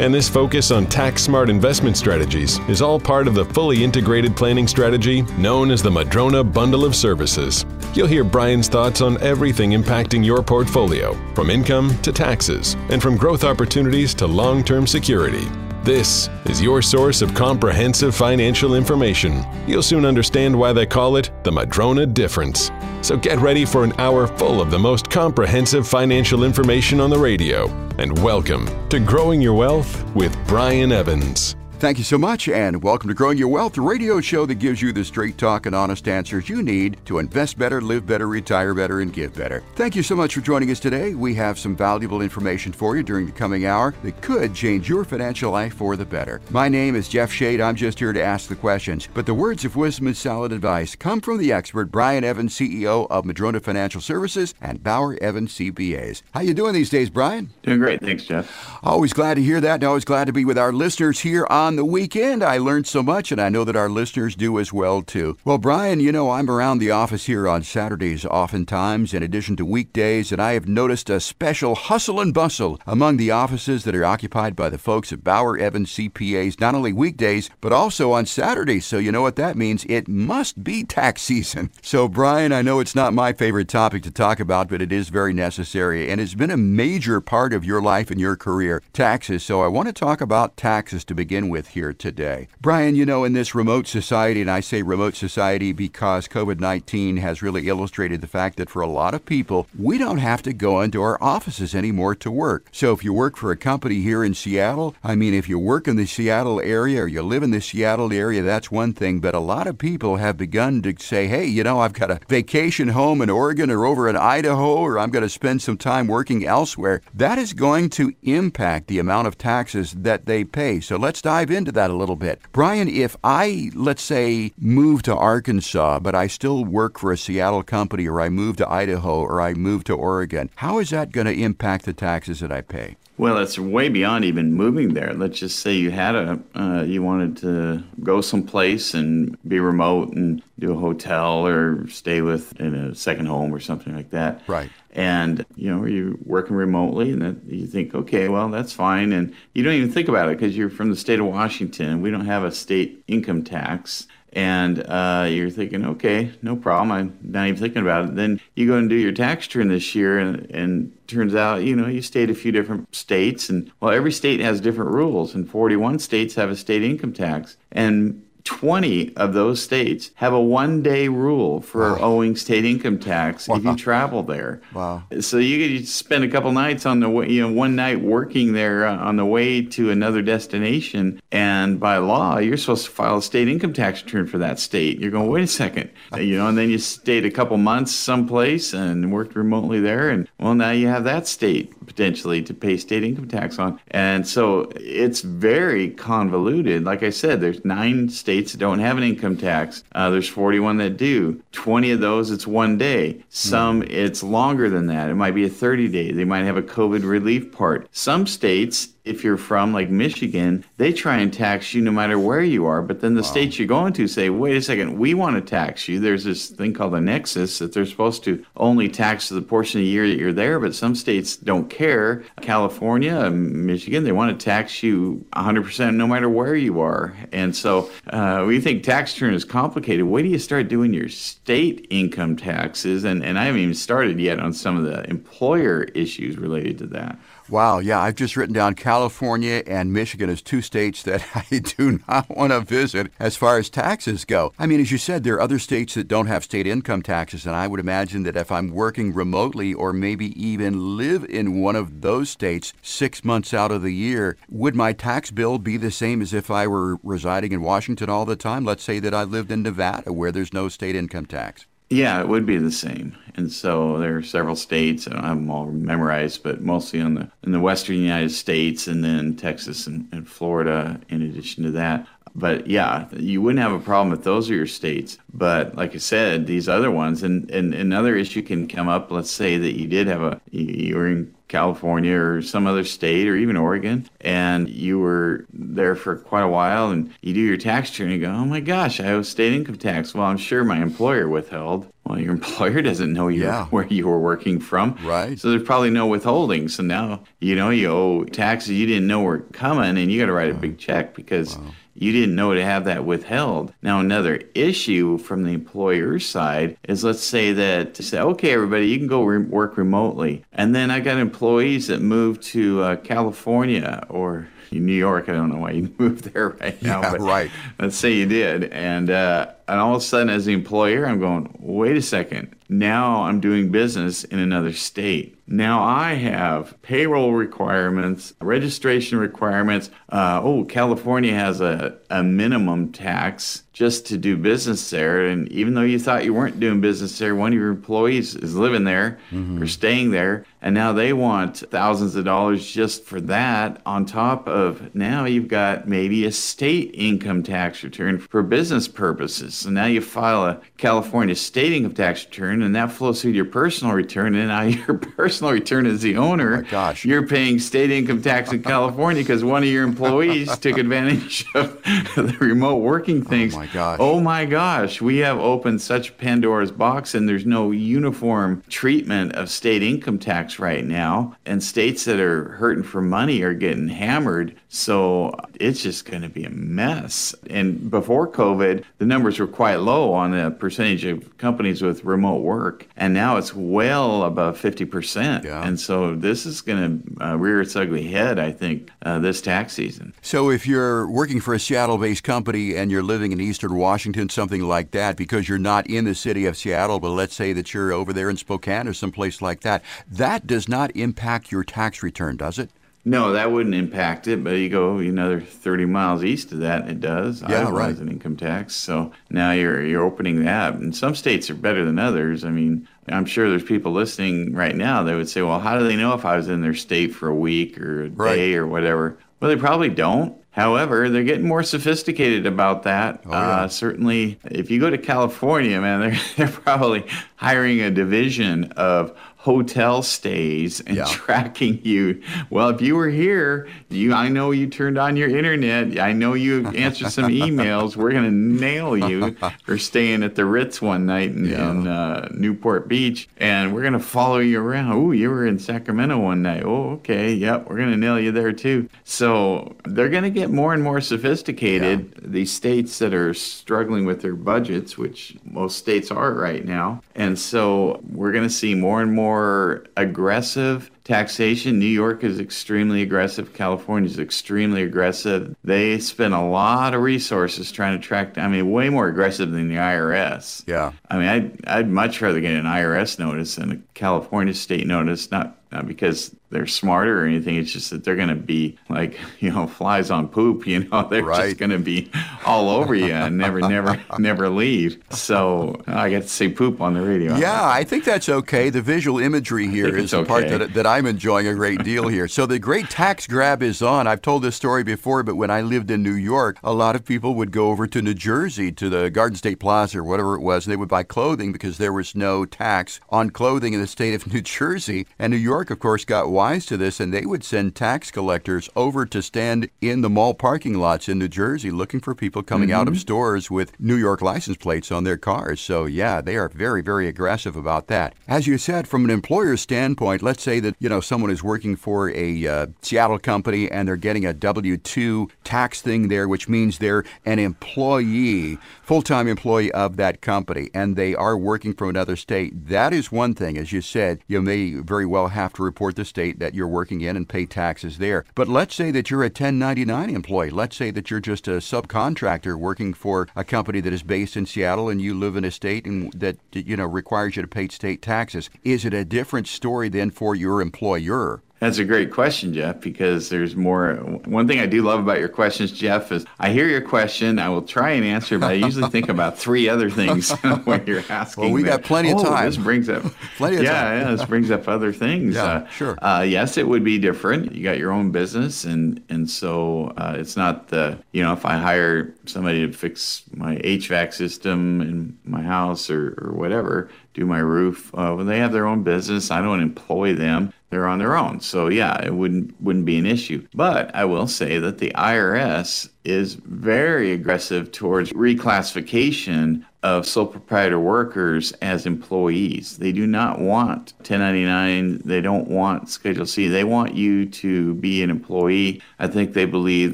And this focus on tax smart investment strategies is all part of the fully integrated planning strategy known as the Madrona Bundle of Services. You'll hear Brian's thoughts on everything impacting your portfolio, from income to taxes, and from growth opportunities to long term security. This is your source of comprehensive financial information. You'll soon understand why they call it the Madrona Difference. So get ready for an hour full of the most comprehensive financial information on the radio. And welcome to Growing Your Wealth with Brian Evans. Thank you so much, and welcome to Growing Your Wealth, the radio show that gives you the straight talk and honest answers you need to invest better, live better, retire better, and give better. Thank you so much for joining us today. We have some valuable information for you during the coming hour that could change your financial life for the better. My name is Jeff Shade. I'm just here to ask the questions, but the words of wisdom and solid advice come from the expert Brian Evans, CEO of Madrona Financial Services and Bauer Evans CPAs. How you doing these days, Brian? Doing great, thanks, Jeff. Always glad to hear that, and always glad to be with our listeners here on the weekend. I learned so much, and I know that our listeners do as well, too. Well, Brian, you know, I'm around the office here on Saturdays oftentimes, in addition to weekdays, and I have noticed a special hustle and bustle among the offices that are occupied by the folks at Bauer Evans CPAs, not only weekdays, but also on Saturdays. So, you know what that means? It must be tax season. So, Brian, I know it's not my favorite topic to talk about, but it is very necessary, and it's been a major part of your life and your career taxes. So, I want to talk about taxes to begin with here today. Brian, you know, in this remote society, and I say remote society because COVID 19 has really illustrated the fact that for a lot of people, we don't have to go into our offices anymore to work. So if you work for a company here in Seattle, I mean, if you work in the Seattle area or you live in the Seattle area, that's one thing. But a lot of people have begun to say, hey, you know, I've got a vacation home in Oregon or over in Idaho, or I'm going to spend some time working elsewhere. That is going to impact the amount of taxes that they pay. So let's dive into that a little bit. Brian, if I, let's say, move to Arkansas, but I still work for a Seattle company, or I move to Idaho, or I move to Oregon, how is that going to impact the taxes that I pay? Well, it's way beyond even moving there. Let's just say you had a, uh, you wanted to go someplace and be remote and do a hotel or stay with in a second home or something like that. Right. And you know you're working remotely, and that you think, okay, well that's fine, and you don't even think about it because you're from the state of Washington. We don't have a state income tax and uh, you're thinking, okay, no problem. I'm not even thinking about it. Then you go and do your tax return this year, and, and turns out, you know, you stayed a few different states, and well, every state has different rules, and 41 states have a state income tax, and 20 of those states have a one day rule for Wow. owing state income tax if you travel there. Wow. So you could spend a couple nights on the way, you know, one night working there uh, on the way to another destination, and by law, you're supposed to file a state income tax return for that state. You're going, wait a second, you know, and then you stayed a couple months someplace and worked remotely there, and well, now you have that state potentially to pay state income tax on, and so it's very convoluted. Like I said, there's nine states that don't have an income tax. Uh, there's 41 that do. 20 of those, it's one day. Some, it's longer than that. It might be a 30 day. They might have a COVID relief part. Some states, if you're from like Michigan, they try and tax you no matter where you are. But then the wow. states you're going to say, wait a second, we want to tax you. There's this thing called a nexus that they're supposed to only tax the portion of the year that you're there, but some states don't care. California, Michigan, they want to tax you 100% no matter where you are. And so uh, we think tax return is complicated. Wait till you start doing your state income taxes. And, and I haven't even started yet on some of the employer issues related to that. Wow, yeah, I've just written down California and Michigan as two states that I do not want to visit as far as taxes go. I mean, as you said, there are other states that don't have state income taxes, and I would imagine that if I'm working remotely or maybe even live in one of those states six months out of the year, would my tax bill be the same as if I were residing in Washington all the time? Let's say that I lived in Nevada where there's no state income tax. Yeah, it would be the same. And so there are several states. I don't have them all memorized, but mostly on the in the western United States, and then Texas and, and Florida. In addition to that, but yeah, you wouldn't have a problem if those are your states. But like I said, these other ones, and, and another issue can come up. Let's say that you did have a you were in California or some other state or even Oregon, and you were there for quite a while, and you do your tax return, and you go, "Oh my gosh, I owe state income tax." Well, I'm sure my employer withheld. Well, your employer doesn't know you yeah. where you were working from, right? So there's probably no withholding. So now you know you owe taxes you didn't know were coming, and you got to write a big check because. Wow you didn't know to have that withheld. Now, another issue from the employer's side is let's say that to say, okay, everybody, you can go re- work remotely. And then I got employees that moved to uh, California or New York. I don't know why you moved there right now, yeah, but right. let's say you did. And, uh, and all of a sudden, as the employer, I'm going, wait a second. Now I'm doing business in another state. Now I have payroll requirements, registration requirements. Uh, oh, California has a, a minimum tax just to do business there. And even though you thought you weren't doing business there, one of your employees is living there mm-hmm. or staying there. And now they want thousands of dollars just for that, on top of now you've got maybe a state income tax return for business purposes. So now you file a California state income tax return, and that flows through your personal return. And now your personal return as the owner, oh gosh. you're paying state income tax in California because one of your employees took advantage of the remote working oh things. Oh my gosh. Oh my gosh. We have opened such Pandora's box, and there's no uniform treatment of state income tax right now. And states that are hurting for money are getting hammered. So it's just going to be a mess. And before COVID, the numbers were quite low on the percentage of companies with remote work. And now it's well above 50%. Yeah. And so this is going to uh, rear its ugly head, I think, uh, this tax season. So if you're working for a Seattle based company and you're living in Eastern Washington, something like that, because you're not in the city of Seattle, but let's say that you're over there in Spokane or someplace like that, that does not impact your tax return, does it? No, that wouldn't impact it, but you go another 30 miles east of that, it does. Yeah, Idaho right. an income tax, so now you're you're opening that. And some states are better than others. I mean, I'm sure there's people listening right now that would say, "Well, how do they know if I was in their state for a week or a right. day or whatever?" Well, they probably don't. However, they're getting more sophisticated about that. Oh, yeah. uh, certainly, if you go to California, man, they're, they're probably hiring a division of hotel stays and yeah. tracking you. Well, if you were here, you I know you turned on your internet. I know you answered some emails. We're gonna nail you for staying at the Ritz one night in, yeah. in uh, Newport Beach, and we're gonna follow you around. Oh, you were in Sacramento one night. Oh, okay, yep, we're gonna nail you there too. So they're gonna get more and more sophisticated. Yeah. These states that are struggling with their budgets, which most states are right now, and so we're gonna see more and more more aggressive taxation. New York is extremely aggressive. California is extremely aggressive. They spend a lot of resources trying to track. I mean, way more aggressive than the IRS. Yeah. I mean, I'd I'd much rather get an IRS notice than a California state notice. Not not because they're smarter or anything. It's just that they're going to be like, you know, flies on poop. You know, they're right. just going to be all over you and never, never, never leave. So I get to say poop on the radio. Yeah, I think that's okay. The visual imagery here is the okay. part that, that I'm enjoying a great deal here. So the great tax grab is on. I've told this story before, but when I lived in New York, a lot of people would go over to New Jersey to the Garden State Plaza or whatever it was, and they would buy clothing because there was no tax on clothing in the state of New Jersey. And New York, of course, got wise to this, and they would send tax collectors over to stand in the mall parking lots in New Jersey looking for people coming mm-hmm. out of mm-hmm. stores with New York license plates on their cars. So, yeah, they are very, very aggressive about that. As you said, from an employer's standpoint, let's say that, you know, someone is working for a uh, Seattle company and they're getting a W 2 tax thing there, which means they're an employee, full time employee of that company, and they are working from another state. That is one thing. As you said, you may very well have to report the state that you're working in and pay taxes there. But let's say that you're a 1099 employee. Let's say that you're just a subcontractor working for a company that is based in Seattle and you live in a state and that you know requires you to pay state taxes. Is it a different story than for your employer? That's a great question, Jeff, because there's more. One thing I do love about your questions, Jeff, is I hear your question. I will try and answer, but I usually think about three other things when you're asking. Well, we got plenty of time. oh. This brings up plenty of yeah, time. Yeah, this brings up other things. Yeah, uh, sure. Uh, yes, it would be different. You got your own business, and and so uh, it's not the you know if I hire somebody to fix my HVAC system in my house or, or whatever, do my roof. Uh, when they have their own business, I don't employ them they're on their own. So yeah, it wouldn't wouldn't be an issue. But I will say that the IRS is very aggressive towards reclassification of sole proprietor workers as employees. They do not want 1099, they don't want Schedule C. They want you to be an employee. I think they believe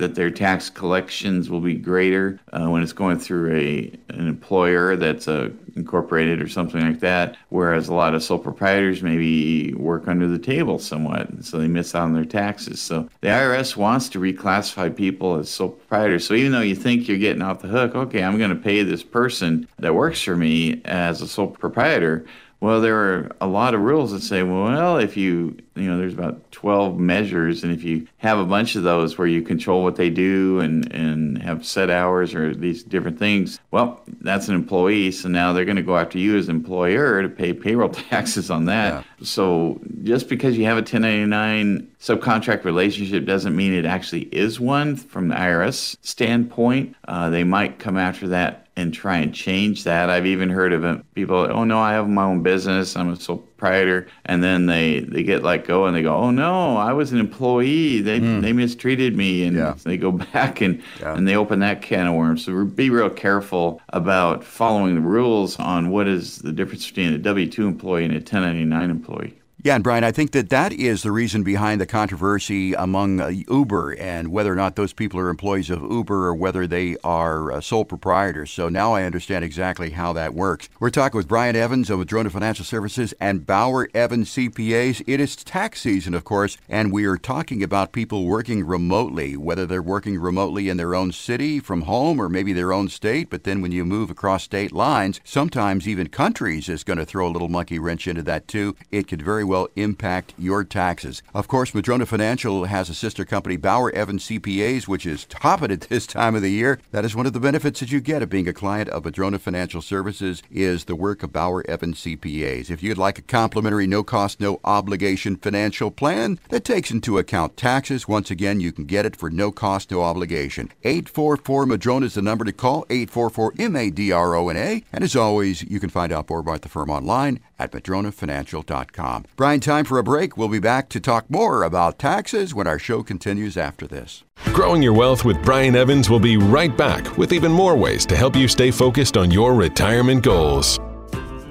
that their tax collections will be greater uh, when it's going through a an employer that's a incorporated or something like that, whereas a lot of sole proprietors maybe work under the table somewhat, so they miss out on their taxes. So the IRS wants to reclassify people as sole proprietors. So even though you think you're getting off the hook, okay, I'm going to pay this person that works for me as a sole proprietor well, there are a lot of rules that say, well, if you, you know, there's about 12 measures, and if you have a bunch of those where you control what they do and, and have set hours or these different things, well, that's an employee. So now they're going to go after you as employer to pay payroll taxes on that. Yeah. So just because you have a 1099 subcontract relationship doesn't mean it actually is one from the IRS standpoint. Uh, they might come after that and try and change that. I've even heard of people, oh no, I have my own business, I'm a sole proprietor, and then they they get let go and they go, oh no, I was an employee, they mm. they mistreated me, and yeah. they go back and yeah. and they open that can of worms. So be real careful about following the rules on what is the difference between a W two employee and a 1099 employee. Yeah, and Brian, I think that that is the reason behind the controversy among uh, Uber and whether or not those people are employees of Uber or whether they are uh, sole proprietors. So now I understand exactly how that works. We're talking with Brian Evans of Madrona Financial Services and Bauer Evans CPAs. It is tax season, of course, and we are talking about people working remotely, whether they're working remotely in their own city from home or maybe their own state. But then when you move across state lines, sometimes even countries is going to throw a little monkey wrench into that too. It could very well will impact your taxes. Of course, Madrona Financial has a sister company, Bauer Evans CPAs, which is topping at this time of the year. That is one of the benefits that you get of being a client of Madrona Financial Services is the work of Bauer Evans CPAs. If you'd like a complimentary, no cost, no obligation financial plan that takes into account taxes, once again, you can get it for no cost, no obligation. 844 Madrona is the number to call, 844 M A D R O N A. And as always, you can find out more about the firm online at madronafinancial.com. Brian, time for a break. We'll be back to talk more about taxes when our show continues after this. Growing Your Wealth with Brian Evans will be right back with even more ways to help you stay focused on your retirement goals.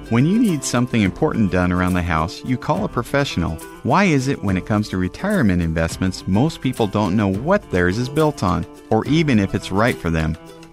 When you need something important done around the house, you call a professional. Why is it when it comes to retirement investments, most people don't know what theirs is built on, or even if it's right for them?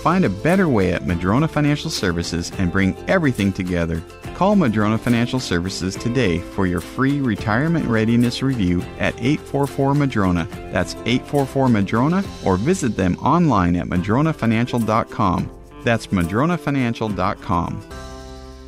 Find a better way at Madrona Financial Services and bring everything together. Call Madrona Financial Services today for your free retirement readiness review at 844 Madrona. That's 844 Madrona or visit them online at madronafinancial.com. That's madronafinancial.com.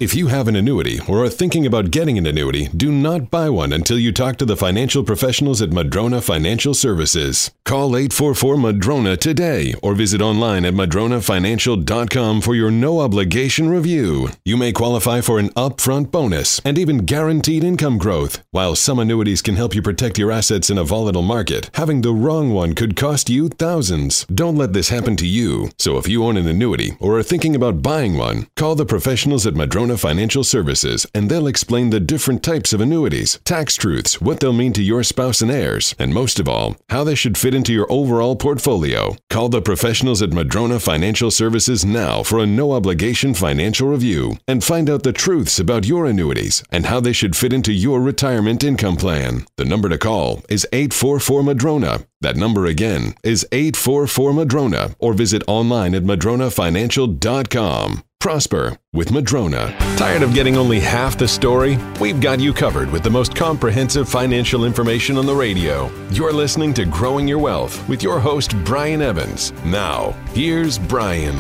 If you have an annuity or are thinking about getting an annuity, do not buy one until you talk to the financial professionals at Madrona Financial Services. Call 844 Madrona today or visit online at madronafinancial.com for your no obligation review. You may qualify for an upfront bonus and even guaranteed income growth. While some annuities can help you protect your assets in a volatile market, having the wrong one could cost you thousands. Don't let this happen to you. So if you own an annuity or are thinking about buying one, call the professionals at Madrona Financial Services and they'll explain the different types of annuities, tax truths, what they'll mean to your spouse and heirs, and most of all, how they should fit into your overall portfolio. Call the professionals at Madrona Financial Services now for a no obligation financial review and find out the truths about your annuities and how they should fit into your retirement income plan. The number to call is 844 Madrona. That number again is 844 Madrona or visit online at madronafinancial.com. Prosper with Madrona. Tired of getting only half the story? We've got you covered with the most comprehensive financial information on the radio. You're listening to Growing Your Wealth with your host, Brian Evans. Now, here's Brian.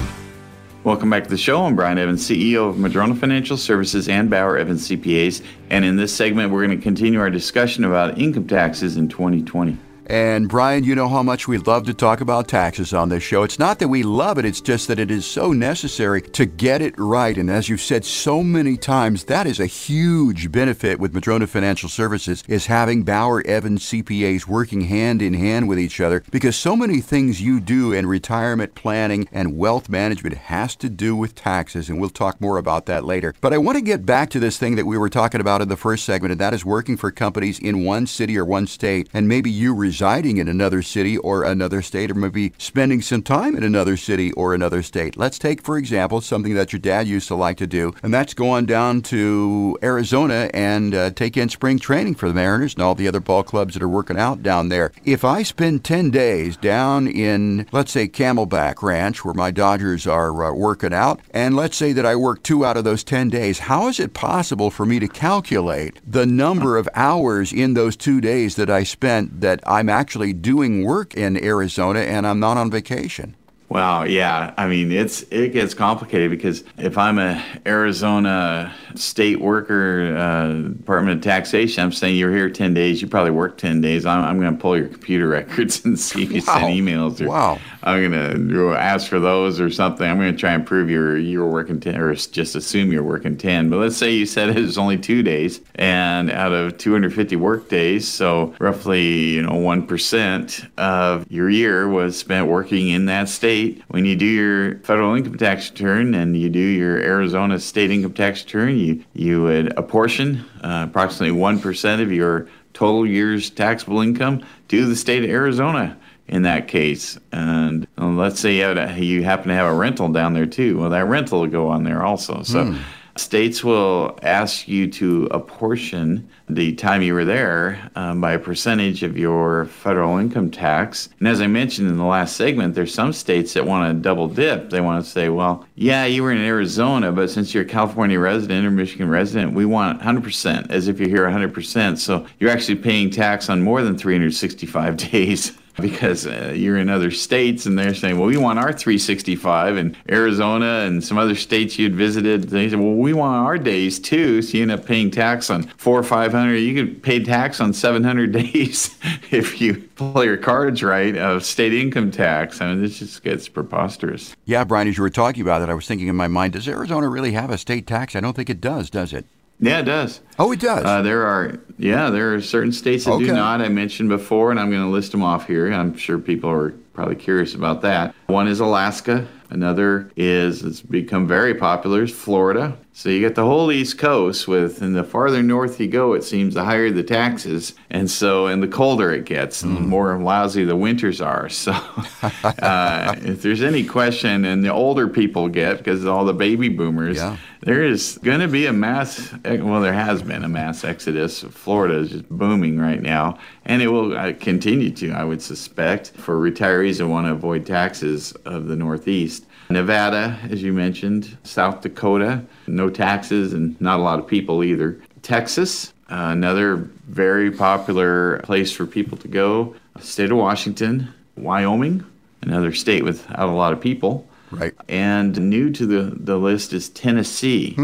Welcome back to the show. I'm Brian Evans, CEO of Madrona Financial Services and Bauer Evans CPAs. And in this segment, we're going to continue our discussion about income taxes in 2020. And Brian, you know how much we love to talk about taxes on this show. It's not that we love it, it's just that it is so necessary to get it right. And as you've said so many times, that is a huge benefit with Madrona Financial Services is having Bauer Evans CPAs working hand in hand with each other because so many things you do in retirement planning and wealth management has to do with taxes. And we'll talk more about that later. But I want to get back to this thing that we were talking about in the first segment, and that is working for companies in one city or one state. And maybe you residing in another city or another state, or maybe spending some time in another city or another state. Let's take, for example, something that your dad used to like to do, and that's go on down to Arizona and uh, take in spring training for the Mariners and all the other ball clubs that are working out down there. If I spend 10 days down in, let's say, Camelback Ranch, where my Dodgers are uh, working out, and let's say that I work two out of those 10 days, how is it possible for me to calculate the number of hours in those two days that I spent that I I'm actually doing work in Arizona and I'm not on vacation. Wow, yeah. I mean, it's it gets complicated because if I'm a Arizona state worker, uh, Department of Taxation, I'm saying you're here 10 days, you probably work 10 days. I'm, I'm going to pull your computer records and see if you Wow. send emails. Or Wow. I'm going to ask for those or something. I'm going to try and prove you're you're working 10 or just assume you're working 10. But let's say you said it was only two days and out of 250 work days, so roughly, you know, 1% of your year was spent working in that state. When you do your federal income tax return and you do your Arizona state income tax return, you, you would apportion uh, approximately 1% of your total year's taxable income to the state of Arizona in that case. And uh, let's say you, a, you happen to have a rental down there too. Well, that rental will go on there also. So states will ask you to apportion the time you were there um, by a percentage of your federal income tax. And as I mentioned in the last segment, there's some states that want to double dip. They want to say, well, yeah, you were in Arizona, but since you're a California resident or Michigan resident, we want 100%, as if you're here 100%. So you're actually paying tax on more than 365 days. Because uh, you're in other states and they're saying, well, we want our 365 and Arizona and some other states you'd visited. They said, well, we want our days too. So you end up paying tax on four or 500. You could pay tax on 700 days if you play your cards right of state income tax. I mean, this just gets preposterous. Yeah, Brian, as you were talking about it, I was thinking in my mind, does Arizona really have a state tax? I don't think it does, does it? Yeah, it does. Oh, it does. Uh, there are, yeah, there are certain states that Okay. do not. I mentioned before, and I'm going to list them off here. I'm sure people are probably curious about that. One is Alaska. Another is it's become very popular is Florida. So you get the whole East Coast with, and the farther north you go, it seems the higher the taxes, and so and the colder it gets, and the more lousy the winters are. So uh, if there's any question, and the older people get because all the baby boomers, Yeah. there is going to be a mass, well, there has been a mass exodus. Florida is just booming right now, and it will uh, continue to, I would suspect, for retirees that want to avoid taxes of the Northeast. Nevada, as you mentioned, South Dakota, no taxes and not a lot of people either. Texas, uh, another very popular place for people to go. State of Washington, Wyoming, another state without a lot of people. Right. And new to the, the list is Tennessee.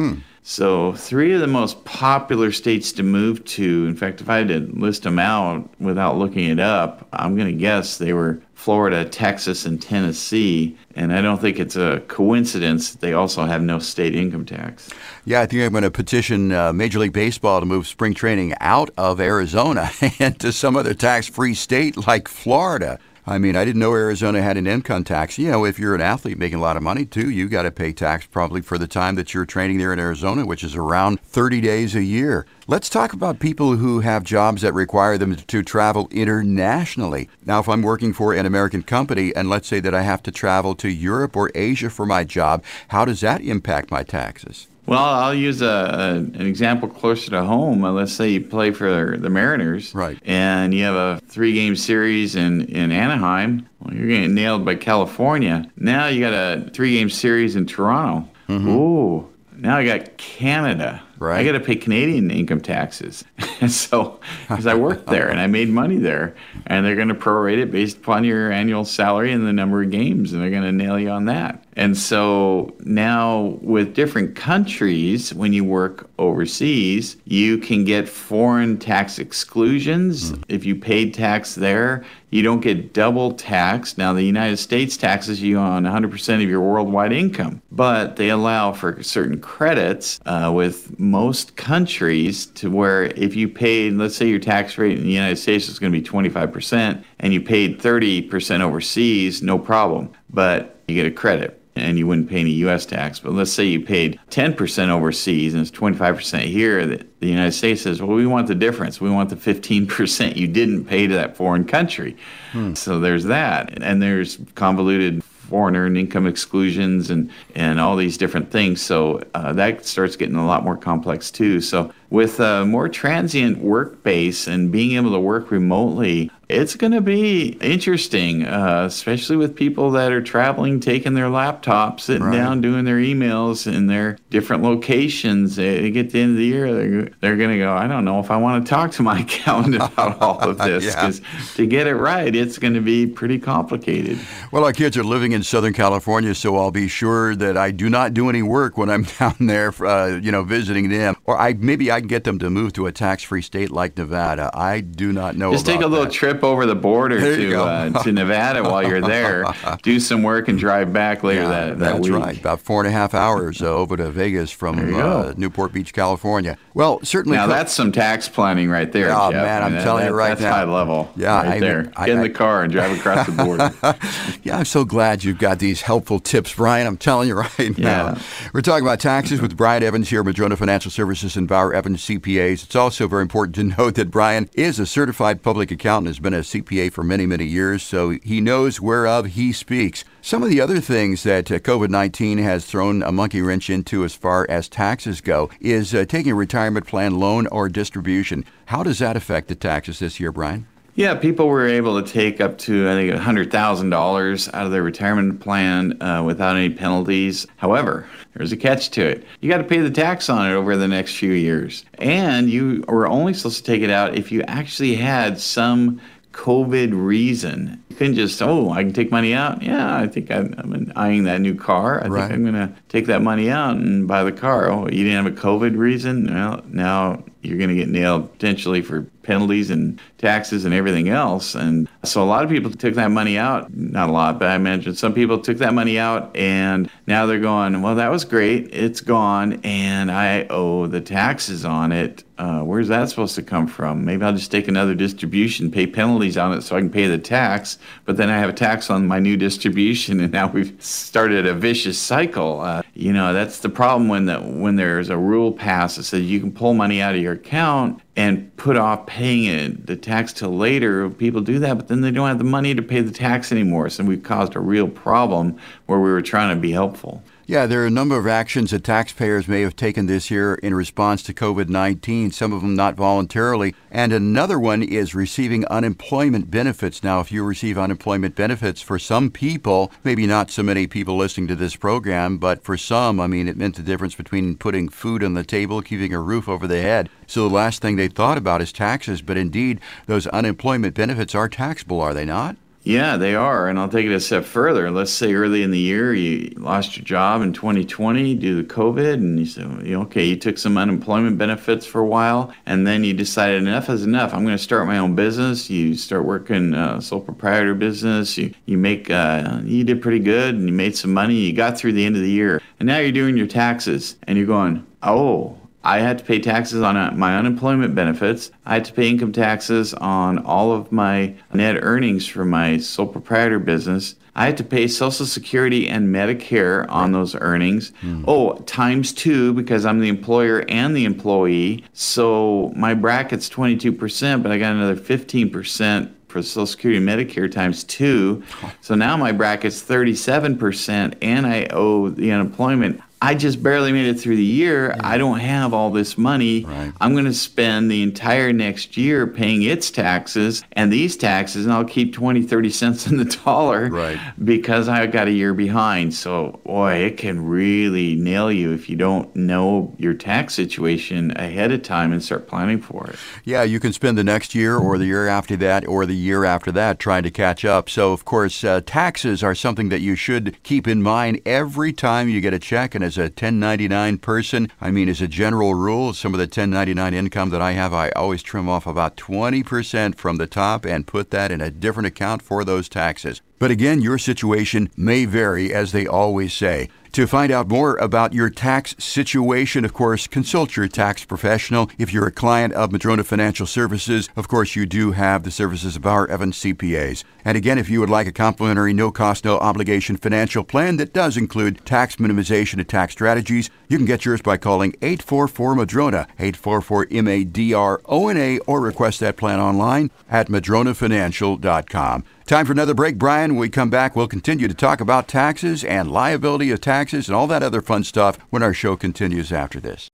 So, three of the most popular states to move to, in fact, if I had to list them out without looking it up, I'm going to guess they were Florida, Texas, and Tennessee. And I don't think it's a coincidence they also have no state income tax. Yeah, I think I'm going to petition uh, Major League Baseball to move spring training out of Arizona and to some other tax free state like Florida. I mean, I didn't know Arizona had an income tax. You know, if you're an athlete making a lot of money too, you got to pay tax probably for the time that you're training there in Arizona, which is around 30 days a year. Let's talk about people who have jobs that require them to travel internationally. Now, if I'm working for an American company and let's say that I have to travel to Europe or Asia for my job, how does that impact my taxes? Well, I'll use a, a, an example closer to home. Uh, let's say you play for the Mariners, right? And you have a three-game series in in Anaheim. Well, you're getting nailed by California. Now you got a three-game series in Toronto. Mm-hmm. Ooh, now I got Canada. Right. I got to pay Canadian income taxes. and so, because I worked there and I made money there, and they're going to prorate it based upon your annual salary and the number of games, and they're going to nail you on that. And so now, with different countries, when you work overseas, you can get foreign tax exclusions. Mm. If you paid tax there, you don't get double tax. Now, the United States taxes you on 100% of your worldwide income, but they allow for certain credits uh, with most countries to where if you paid, let's say your tax rate in the United States is going to be 25%, and you paid 30% overseas, no problem, but you get a credit and you wouldn't pay any U.S. tax. But let's say you paid 10% overseas and it's 25% here. The, the United States says, well, we want the difference. We want the 15% you didn't pay to that foreign country. Hmm. So there's that. And there's convoluted foreign earned income exclusions and, and all these different things. So uh, that starts getting a lot more complex too. So with a more transient work base and being able to work remotely, it's going to be interesting, uh, especially with people that are traveling, taking their laptops, sitting right. down, doing their emails in their different locations. They get to the end of the year, they're, they're going to go, I don't know if I want to talk to my accountant about all of this because yeah. to get it right, it's going to be pretty complicated. Well, our kids are living in Southern California, so I'll be sure that I do not do any work when I'm down there, uh, you know, visiting them. Or I maybe I can get them to move to a tax-free state like Nevada. I do not know. Just take a little that. trip over the border to uh, to Nevada while you're there, do some work, and drive back later yeah, that, that that's week. right. About four and a half hours uh, over to Vegas from uh, Newport Beach, California. Well, certainly. Now co- that's some tax planning right there. Oh Jeff. man, I'm that, telling that, you right that's now. That's high level. Yeah, right I, there. I, Get in the car and drive across the border. yeah, I'm so glad you've got these helpful tips, Brian. I'm telling you right now. Yeah. We're talking about taxes with Brian Evans here, Madrona Financial Services and Bauer Evans CPAs. It's also very important to note that Brian is a certified public accountant, has been a CPA for many, many years, so he knows whereof he speaks. Some of the other things that uh, COVID 19 has thrown a monkey wrench into as far as taxes go is uh, taking a retirement plan loan or distribution. How does that affect the taxes this year, Brian? Yeah, people were able to take up to I think hundred thousand dollars out of their retirement plan uh, without any penalties. However, there's a catch to it. You got to pay the tax on it over the next few years, and you were only supposed to take it out if you actually had some COVID reason. You couldn't just, oh, I can take money out. Yeah, I think I'm, I'm eyeing that new car. I right. think I'm going to take that money out and buy the car. Oh, you didn't have a COVID reason? Well, now you're going to get nailed potentially for penalties and taxes and everything else. And so a lot of people took that money out. Not a lot, but I mentioned some people took that money out and now they're going, well, that was great. It's gone and I owe the taxes on it. Uh, where's that supposed to come from? Maybe I'll just take another distribution, pay penalties on it so I can pay the tax, but then I have a tax on my new distribution, and now we've started a vicious cycle. Uh, you know, that's the problem when the when there's a rule passed that says you can pull money out of your account and put off paying it, the tax till later. People do that, but then they don't have the money to pay the tax anymore. So we've caused a real problem where we were trying to be helpful. Yeah, there are a number of actions that taxpayers may have taken this year in response to COVID 19, some of them not voluntarily. And another one is receiving unemployment benefits. Now, if you receive unemployment benefits, for some people, maybe not so many people listening to this program, but for some, I mean, it meant the difference between putting food on the table, keeping a roof over the head. So the last thing they thought about is taxes, but indeed, those unemployment benefits are taxable, are they not? Yeah, they are. And I'll take it a step further. Let's say early in the year you lost your job in 2020 due to COVID, and you said, okay, you took some unemployment benefits for a while, and then you decided enough is enough. I'm going to start my own business. You start working uh, sole proprietor business. You you make uh, you did pretty good, and you made some money. You got through the end of the year, and now you're doing your taxes, and you're going, oh. I had to pay taxes on uh, my unemployment benefits. I had to pay income taxes on all of my net earnings from my sole proprietor business. I had to pay Social Security and Medicare on those earnings. Mm. Oh, times two because I'm the employer and the employee. So my bracket's 22%, but I got another 15% for Social Security and Medicare times two. So now my bracket's 37%, and I owe the unemployment. I just barely made it through the year. Yeah. I don't have all this money. Right. I'm going to spend the entire next year paying its taxes and these taxes, and I'll keep 20, 30 cents in the dollar right. because I got a year behind. So, boy, it can really nail you if you don't know your tax situation ahead of time and start planning for it. Yeah, you can spend the next year or the year after that or the year after that trying to catch up. So, of course, uh, taxes are something that you should keep in mind every time you get a check and as a 1099 person, I mean, as a general rule, some of the 1099 income that I have, I always trim off about 20% from the top and put that in a different account for those taxes. But again, your situation may vary, as they always say. To find out more about your tax situation, of course, consult your tax professional. If you're a client of Madrona Financial Services, of course, you do have the services of Bauer Evans CPAs. And again, if you would like a complimentary, no cost, no obligation financial plan that does include tax minimization and tax strategies, you can get yours by calling 844 Madrona, 844 M A D R O N A, or request that plan online at madronafinancial.com. Time for another break, Brian. When we come back, we'll continue to talk about taxes and liability of taxes and all that other fun stuff when our show continues after this.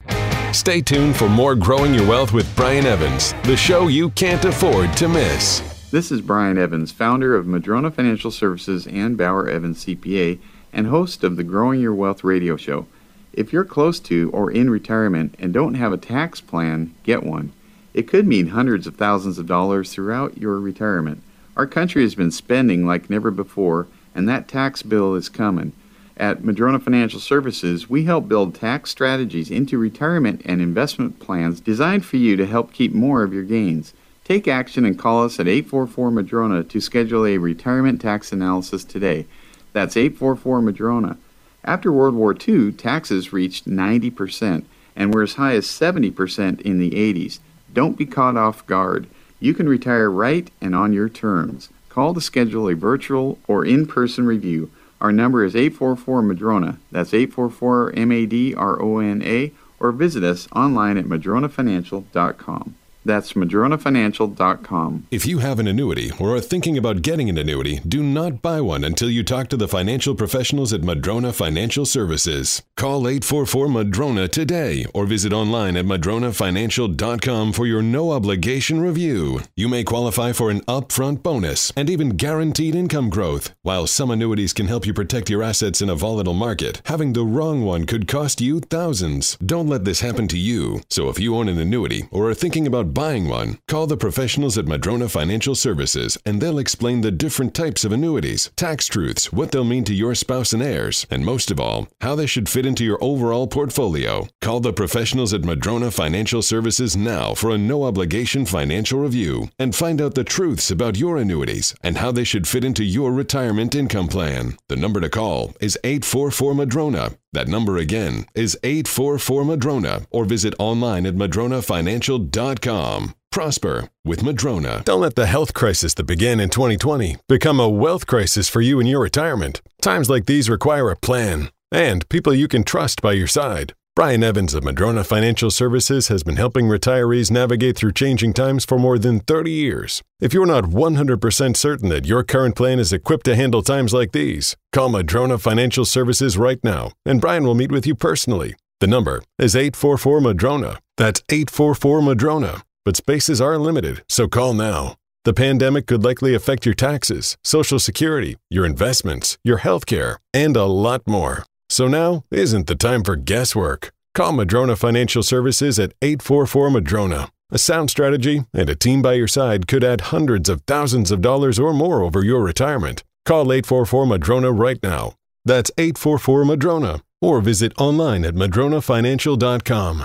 Stay tuned for more Growing Your Wealth with Brian Evans, the show you can't afford to miss. This is Brian Evans, founder of Madrona Financial Services and Bauer Evans CPA, and host of the Growing Your Wealth radio show. If you're close to or in retirement and don't have a tax plan, get one. It could mean hundreds of thousands of dollars throughout your retirement. Our country has been spending like never before, and that tax bill is coming. At Madrona Financial Services, we help build tax strategies into retirement and investment plans designed for you to help keep more of your gains. Take action and call us at 844 Madrona to schedule a retirement tax analysis today. That's 844 Madrona. After World War II, taxes reached 90% and were as high as 70% in the 80s. Don't be caught off guard. You can retire right and on your terms. Call to schedule a virtual or in person review. Our number is 844 Madrona. That's 844 M A D R O N A, or visit us online at madronafinancial.com. That's MadronaFinancial.com. If you have an annuity or are thinking about getting an annuity, do not buy one until you talk to the financial professionals at Madrona Financial Services. Call 844 Madrona today or visit online at MadronaFinancial.com for your no obligation review. You may qualify for an upfront bonus and even guaranteed income growth. While some annuities can help you protect your assets in a volatile market, having the wrong one could cost you thousands. Don't let this happen to you. So if you own an annuity or are thinking about buying one, call the professionals at Madrona Financial Services and they'll explain the different types of annuities, tax truths, what they'll mean to your spouse and heirs, and most of all, how they should fit into your overall portfolio. Call the professionals at Madrona Financial Services now for a no obligation financial review and find out the truths about your annuities and how they should fit into your retirement income plan. The number to call is 844 Madrona. That number again is 844 Madrona or visit online at madronafinancial.com. Prosper with Madrona. Don't let the health crisis that began in 2020 become a wealth crisis for you in your retirement. Times like these require a plan and people you can trust by your side. Brian Evans of Madrona Financial Services has been helping retirees navigate through changing times for more than 30 years. If you're not 100% certain that your current plan is equipped to handle times like these, call Madrona Financial Services right now, and Brian will meet with you personally. The number is 844 Madrona. That's 844 Madrona. But spaces are limited, so call now. The pandemic could likely affect your taxes, Social Security, your investments, your health care, and a lot more. So now isn't the time for guesswork. Call Madrona Financial Services at 844 Madrona. A sound strategy and a team by your side could add hundreds of thousands of dollars or more over your retirement. Call 844 Madrona right now. That's 844 Madrona or visit online at madronafinancial.com.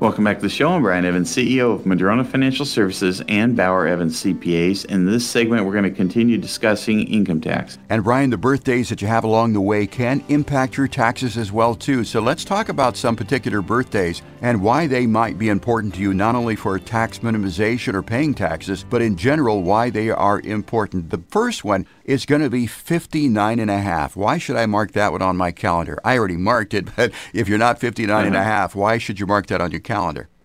Welcome back to the show. I'm Brian Evans, CEO of Madrona Financial Services and Bauer Evans CPAs. In this segment, we're going to continue discussing income tax. And Brian, the birthdays that you have along the way can impact your taxes as well too. So let's talk about some particular birthdays and why they might be important to you, not only for tax minimization or paying taxes, but in general why they are important. The first one is going to be 59 and a half. Why should I mark that one on my calendar? I already marked it, but if you're not 59 and a uh-huh. half, why should you mark that on your calendar?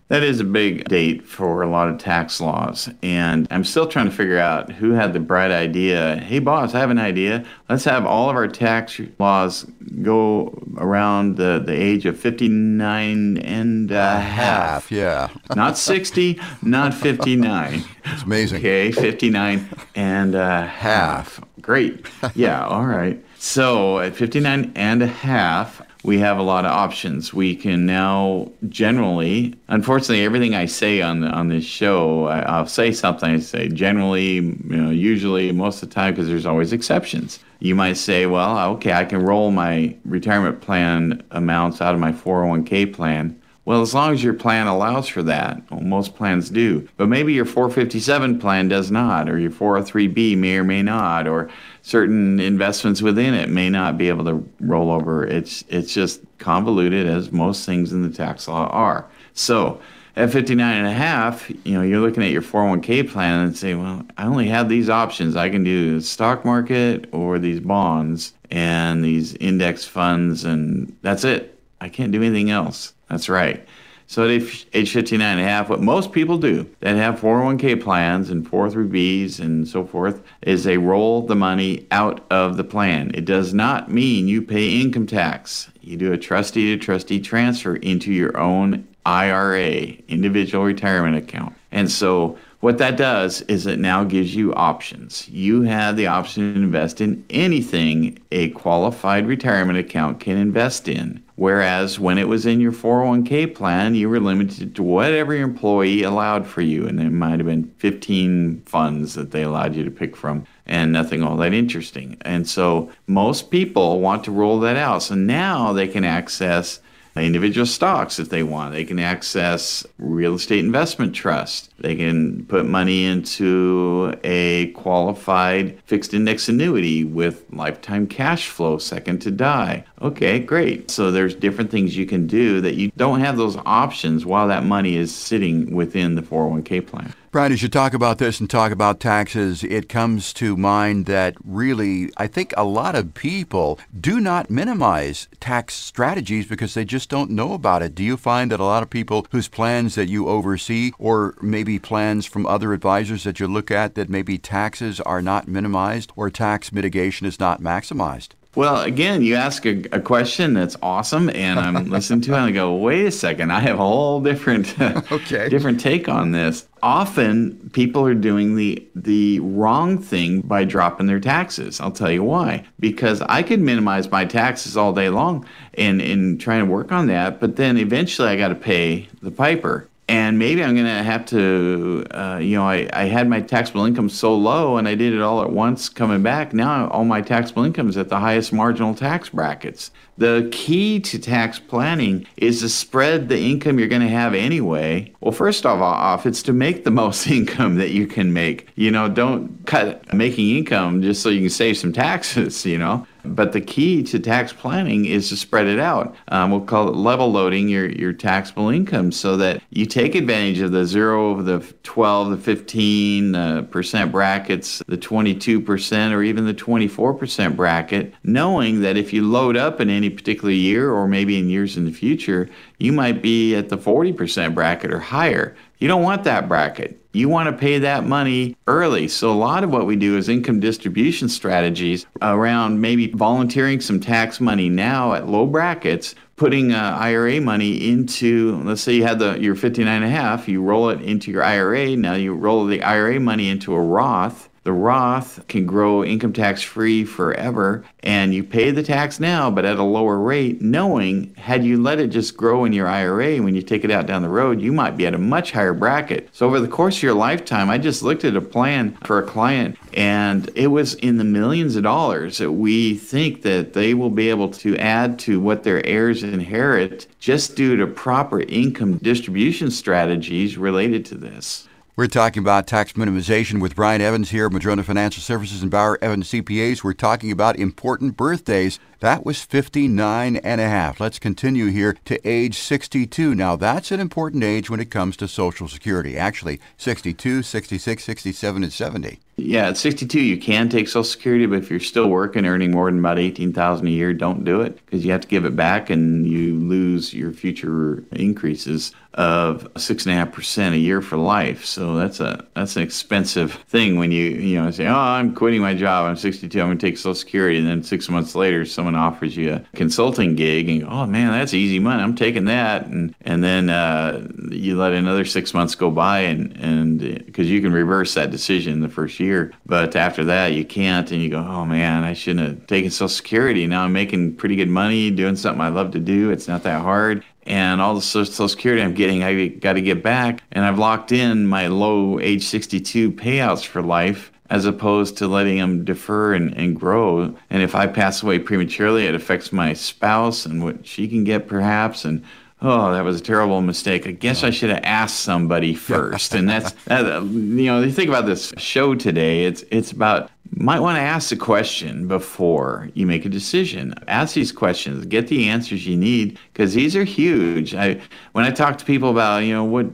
That is a big date for a lot of tax laws. And I'm still trying to figure out who had the bright idea. Hey, boss, I have an idea. Let's have all of our tax laws go around the, the age of 59 and a half. Yeah. Not 60, not 59. It's amazing. Okay, 59 and a half. Great. Yeah, all right. So at 59 and a half, we have a lot of options. We can now generally, unfortunately, everything I say on the, on this show, I, will say something. I say generally, you know, usually, most of the time, because there's always exceptions. You might say, well, okay, I can roll my retirement plan amounts out of my 401k plan. Well, as long as your plan allows for that, well, most plans do. But maybe your 457 plan does not, or your 403b may or may not, or certain investments within it may not be able to roll over. It's it's just convoluted as most things in the tax law are. So at 59 and a half, you know, you're looking at your 401k plan and say, well, I only have these options. I can do the stock market or these bonds and these index funds and that's it. I can't do anything else. That's right. So at age 59 and a half, what most people do that have 401k plans and 403bs and so forth is they roll the money out of the plan. It does not mean you pay income tax. You do a trustee to trustee transfer into your own IRA, individual retirement account. And so what that does is it now gives you options. You have the option to invest in anything a qualified retirement account can invest in. Whereas when it was in your 401k plan, you were limited to whatever your employee allowed for you. And it might have been 15 funds that they allowed you to pick from and nothing all that interesting. And so most people want to roll that out. So now they can access individual stocks if they want. They can access real estate investment trust. They can put money into a qualified fixed index annuity with lifetime cash flow second to die. Okay, great. So there's different things you can do that you don't have those options while that money is sitting within the 401k plan. Brian, as you talk about this and talk about taxes, it comes to mind that really, I think a lot of people do not minimize tax strategies because they just don't know about it. Do you find that a lot of people whose plans that you oversee, or maybe plans from other advisors that you look at, that maybe taxes are not minimized or tax mitigation is not maximized? Well, again, you ask a, a, question that's awesome, and I'm listening to it, and I go, "Wait a second, I have a whole different, okay. different take on this." Often, people are doing the the wrong thing by dropping their taxes. I'll tell you why. Because I could minimize my taxes all day long, and in trying to work on that, but then eventually I got to pay the piper and maybe I'm going to have to, uh, you know, I, I had my taxable income so low and I did it all at once coming back. Now all my taxable income is at the highest marginal tax brackets. The key to tax planning is to spread the income you're going to have anyway. Well, first of all, off, it's to make the most income that you can make. You know, don't cut making income just so you can save some taxes, you know. But the key to tax planning is to spread it out. Um, we'll call it level loading your, your taxable income so that you take advantage of the zero, the 12, the 15 uh, percent brackets, the 22 percent, or even the 24 percent bracket, knowing that if you load up in any particular year or maybe in years in the future, you might be at the 40% bracket or higher. You don't want that bracket. You want to pay that money early. So, a lot of what we do is income distribution strategies around maybe volunteering some tax money now at low brackets, putting uh, IRA money into, let's say you had the your 59 and a half, you roll it into your IRA. Now you roll the IRA money into a Roth the Roth can grow income tax free forever, and you pay the tax now, but at a lower rate, knowing had you let it just grow in your IRA, when you take it out down the road, you might be at a much higher bracket. So, over the course of your lifetime, I just looked at a plan for a client, and it was in the millions of dollars that we think that they will be able to add to what their heirs inherit just due to proper income distribution strategies related to this. We're talking about tax minimization with Brian Evans here, Madrona Financial Services and Bauer Evans CPAs. We're talking about important birthdays. That was 59 and a half. Let's continue here to age 62. Now, that's an important age when it comes to Social Security. Actually, 62, 66, 67, and 70. Yeah, at 62, you can take Social Security, but if you're still working, earning more than about 18000 a year, don't do it because you have to give it back and you lose your future increases of six and a half percent a year for life. So that's a that's an expensive thing when you you know say, oh, I'm quitting my job. I'm 62. I'm going to take Social Security, and then six months later, someone offers you a consulting gig, and oh man, that's easy money. I'm taking that, and and then uh, you let another six months go by, and and because you can reverse that decision the first year, but after that you can't, and you go, oh man, I shouldn't have taken Social Security. Now I'm making pretty good money doing something I love to do. It's not that hard, and all the social security I'm getting, I got to get back. And I've locked in my low age 62 payouts for life as opposed to letting them defer and, and grow. And if I pass away prematurely, it affects my spouse and what she can get perhaps. And oh, that was a terrible mistake. I guess I should have asked somebody first. and that's, that, you know, you think about this show today, it's, it's about might want to ask a question before you make a decision. Ask these questions, get the answers you need because these are huge. I when I talk to people about, you know, what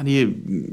how do you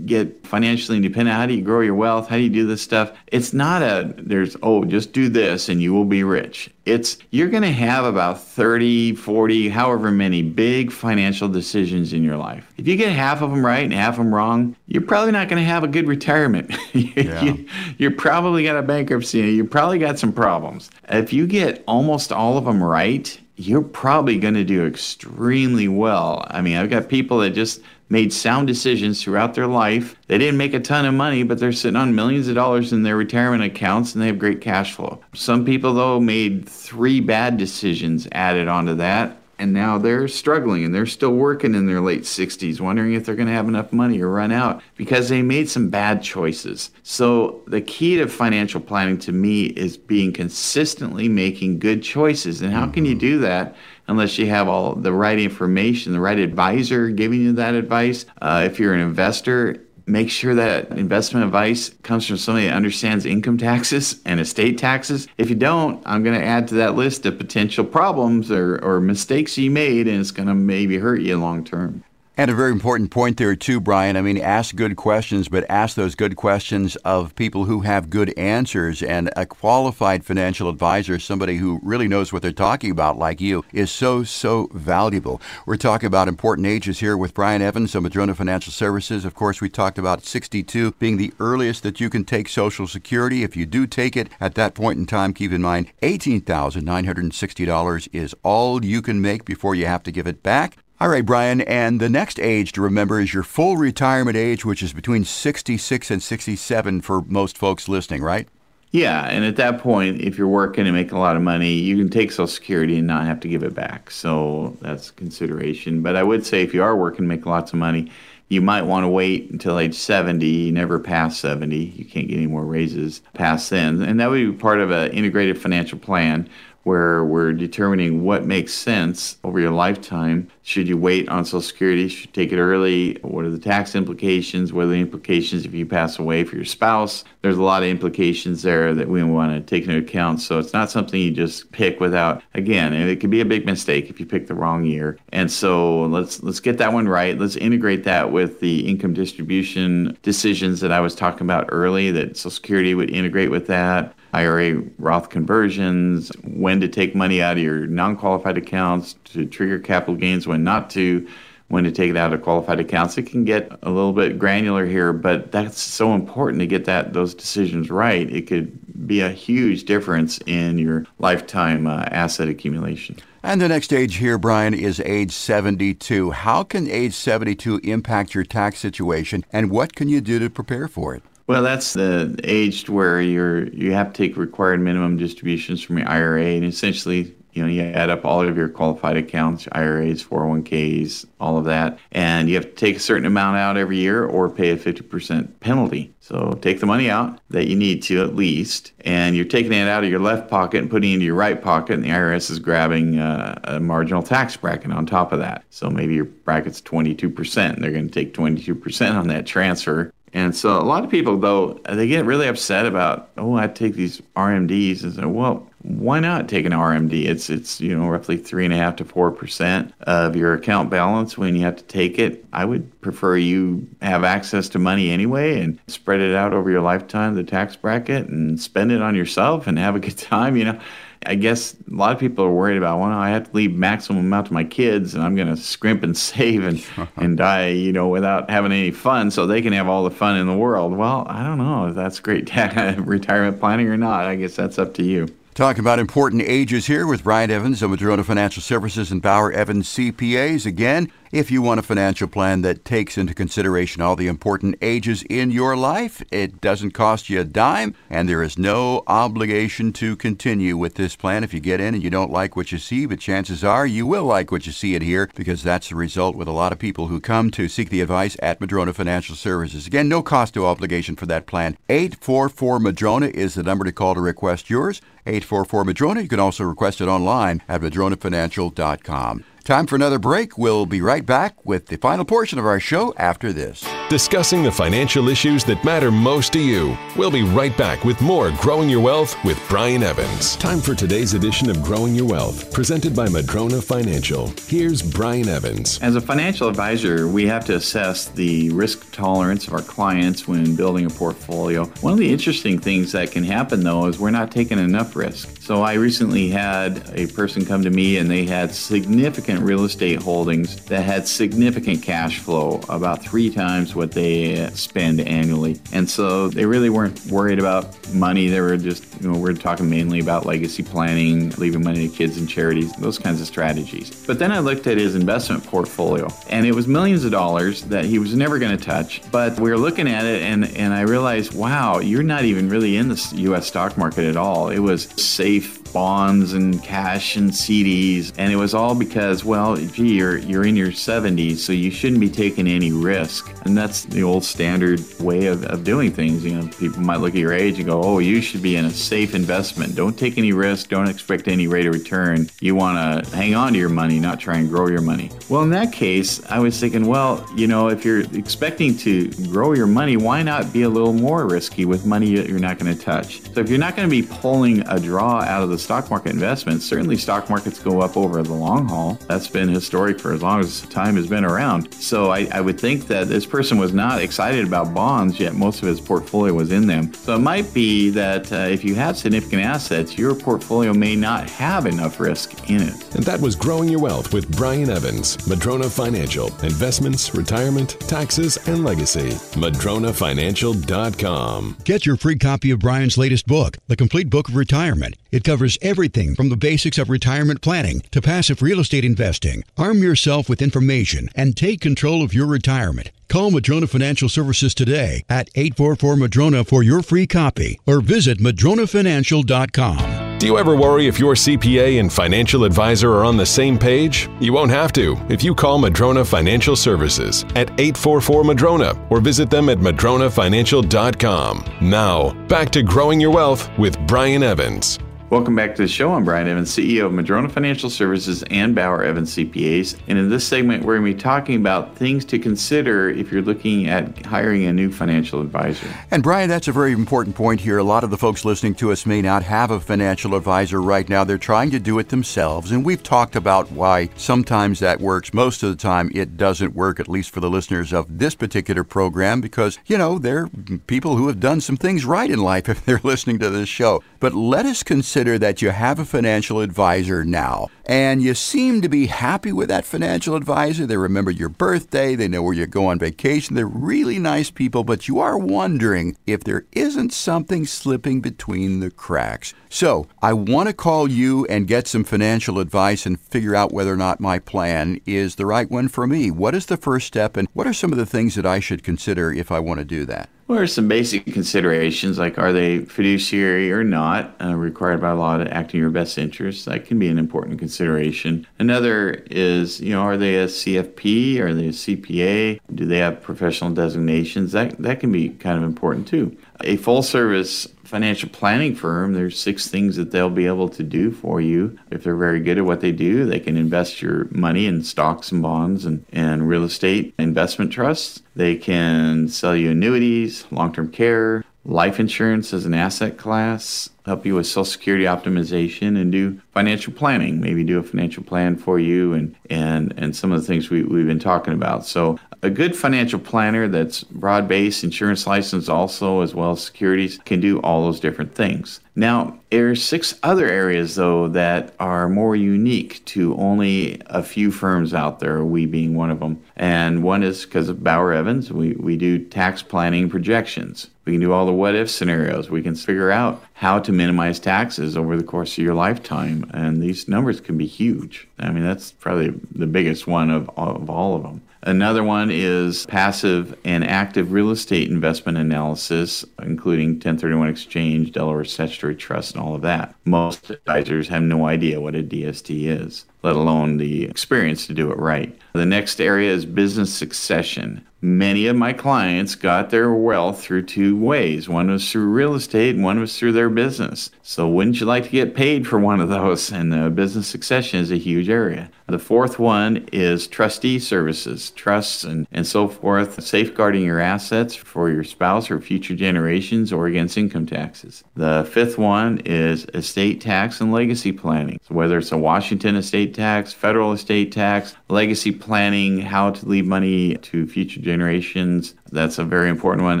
get financially independent? How do you grow your wealth? How do you do this stuff? It's not a there's oh, just do this and you will be rich. It's you're going to have about 30, 40, however many big financial decisions in your life. If you get half of them right and half of them wrong, you're probably not going to have a good retirement. Yeah. you, you're probably got a bankruptcy. You probably got some problems. If you get almost all of them right, you're probably going to do extremely well. I mean, I've got people that just made sound decisions throughout their life. They didn't make a ton of money, but they're sitting on millions of dollars in their retirement accounts and they have great cash flow. Some people, though, made three bad decisions added onto that. And now they're struggling and they're still working in their late 60s, wondering if they're going to have enough money or run out because they made some bad choices. So, the key to financial planning to me is being consistently making good choices. And how can you mm-hmm. do that? Unless you have all the right information, the right advisor giving you that advice. Uh, if you're an investor, make sure that investment advice comes from somebody that understands income taxes and estate taxes. If you don't, I'm going to add to that list of potential problems or, or mistakes you made, and it's going to maybe hurt you long term. And a very important point there, too, Brian. I mean, ask good questions, but ask those good questions of people who have good answers. And a qualified financial advisor, somebody who really knows what they're talking about, like you, is so, so valuable. We're talking about important ages here with Brian Evans of Madrona Financial Services. Of course, we talked about 62 being the earliest that you can take Social Security. If you do take it at that point in time, keep in mind $18,960 is all you can make before you have to give it back. All right, Brian, and the next age to remember is your full retirement age, which is between 66 and 67 for most folks listening, right? Yeah, and at that point, if you're working and making a lot of money, you can take Social Security and not have to give it back. So that's consideration. But I would say if you are working, making lots of money, you might want to wait until age 70, never past 70. You can't get any more raises past then. And that would be part of an integrated financial plan where we're determining what makes sense over your lifetime. Should you wait on Social Security? Should you take it early? What are the tax implications? What are the implications if you pass away for your spouse? There's a lot of implications there that we want to take into account. So it's not something you just pick without. Again, it could be a big mistake if you pick the wrong year. And so let's let's get that one right. Let's integrate that with the income distribution decisions that I was talking about early. That Social Security would integrate with that IRA Roth conversions, when to take money out of your non qualified accounts, to trigger capital gains, when not to, when to take it out of qualified accounts. It can get a little bit granular here, but that's so important to get that those decisions right. It could be a huge difference in your lifetime uh, asset accumulation. And the next age here, Brian, is age 72. How can age 72 impact your tax situation, and what can you do to prepare for it? Well, that's the age where you're you have to take required minimum distributions from your IRA, and essentially you know, you add up all of your qualified accounts, IRAs, 401ks, all of that, and you have to take a certain amount out every year or pay a 50% penalty. So take the money out that you need to at least, and you're taking it out of your left pocket and putting it into your right pocket, and the IRS is grabbing uh, a marginal tax bracket on top of that. So maybe your bracket's 22%, and they're going to take 22% on that transfer. And so a lot of people, though, they get really upset about, oh, I take these RMDs and say, well, why not take an RMD? It's it's you know roughly three and a half to four percent of your account balance when you have to take it. I would prefer you have access to money anyway and spread it out over your lifetime, the tax bracket, and spend it on yourself and have a good time. You know, I guess a lot of people are worried about, well, I have to leave maximum amount to my kids and I'm going to scrimp and save and, and die, you know, without having any fun so they can have all the fun in the world. Well, I don't know if that's great retirement planning or not. I guess that's up to you. Talking about important ages here with Brian Evans of Madrona Financial Services and Bauer Evans CPAs. Again, if you want a financial plan that takes into consideration all the important ages in your life, it doesn't cost you a dime, and there is no obligation to continue with this plan if you get in and you don't like what you see, but chances are you will like what you see it here because that's the result with a lot of people who come to seek the advice at Madrona Financial Services. Again, no cost or obligation for that plan. 844 Madrona is the number to call to request yours. 844 Madrona. You can also request it online at madronafinancial.com. Time for another break. We'll be right back with the final portion of our show after this. Discussing the financial issues that matter most to you. We'll be right back with more Growing Your Wealth with Brian Evans. Time for today's edition of Growing Your Wealth, presented by Madrona Financial. Here's Brian Evans. As a financial advisor, we have to assess the risk tolerance of our clients when building a portfolio. One of the interesting things that can happen, though, is we're not taking enough risk. So I recently had a person come to me and they had significant real estate holdings that had significant cash flow, about three times what they spend annually. And so they really weren't worried about money. They were just, you know, we're talking mainly about legacy planning, leaving money to kids and charities, those kinds of strategies. But then I looked at his investment portfolio and it was millions of dollars that he was never going to touch. But we were looking at it and, and I realized, wow, you're not even really in the US stock market at all. It was safe bonds and cash and CDs. And it was all because, well, gee, you're, you're in your 70s, so you shouldn't be taking any risk. And that's the old standard way of, of doing things. You know, people might look at your age and go, oh, you should be in a safe investment. Don't take any risk. Don't expect any rate of return. You want to hang on to your money, not try and grow your money. Well, in that case, I was thinking, well, you know, if you're expecting to grow your money, why not be a little more risky with money that you're not going to touch? So if you're not going to be pulling a draw out of the stock market investment, certainly stock markets go up over the long haul. That's been historic for as long as time has been around. So I, I would think that this person was not excited about bonds, yet most of his portfolio was in them. So it might be that uh, if you have significant assets, your portfolio may not have enough risk in it. And that was Growing Your Wealth with Brian Evans, Madrona Financial, investments, retirement, taxes, and legacy. MadronaFinancial.com. Get your free copy of Brian's latest book, The Complete Book of Retirement. It covers everything from the basics of retirement planning to passive real estate investing. Arm yourself with information and take control of your retirement. Call Madrona Financial Services today at 844 Madrona for your free copy or visit madronafinancial.com. Do you ever worry if your CPA and financial advisor are on the same page? You won't have to if you call Madrona Financial Services at 844 Madrona or visit them at madronafinancial.com. Now, back to growing your wealth with Brian Evans. Welcome back to the show. I'm Brian Evans, CEO of Madrona Financial Services and Bauer Evans CPAs. And in this segment, we're going to be talking about things to consider if you're looking at hiring a new financial advisor. And Brian, that's a very important point here. A lot of the folks listening to us may not have a financial advisor right now. They're trying to do it themselves. And we've talked about why sometimes that works. Most of the time, it doesn't work, at least for the listeners of this particular program, because, you know, they're people who have done some things right in life if they're listening to this show. But let us consider consider that you have a financial advisor now and you seem to be happy with that financial advisor. They remember your birthday, they know where you go on vacation. They're really nice people, but you are wondering if there isn't something slipping between the cracks. So, I want to call you and get some financial advice and figure out whether or not my plan is the right one for me. What is the first step, and what are some of the things that I should consider if I want to do that? Well, there's some basic considerations like are they fiduciary or not, uh, required by law to act in your best interest. That can be an important consideration. Another is, you know, are they a CFP? Are they a CPA? Do they have professional designations? That that can be kind of important too. A full service financial planning firm, there's six things that they'll be able to do for you. If they're very good at what they do, they can invest your money in stocks and bonds and, and real estate investment trusts. They can sell you annuities, long term care, life insurance as an asset class, help you with social security optimization and do financial planning maybe do a financial plan for you and and and some of the things we, we've been talking about. So a good financial planner that's broad based insurance license also as well as securities can do all those different things. Now there are six other areas though that are more unique to only a few firms out there we being one of them. And one is because of bauer evans. We, we do tax planning projections. We can do all the what if scenarios. We can figure out how to minimize taxes over the course of your lifetime. And these numbers can be huge. I mean, that's probably the biggest one of, of all of them. Another one is passive and active real estate investment analysis, including 1031 exchange, Delaware statutory trust, and all of that. Most advisors have no idea what a DST is, let alone the experience to do it right. The next area is business succession. Many of my clients got their wealth through two ways. One was through real estate, and one was through their business. So, wouldn't you like to get paid for one of those? And uh, business succession is a huge area. The fourth one is trustee services, trusts and, and so forth, safeguarding your assets for your spouse or future generations or against income taxes. The fifth one is estate tax and legacy planning. So whether it's a Washington estate tax, federal estate tax, legacy planning, how to leave money to future generations, that's a very important one.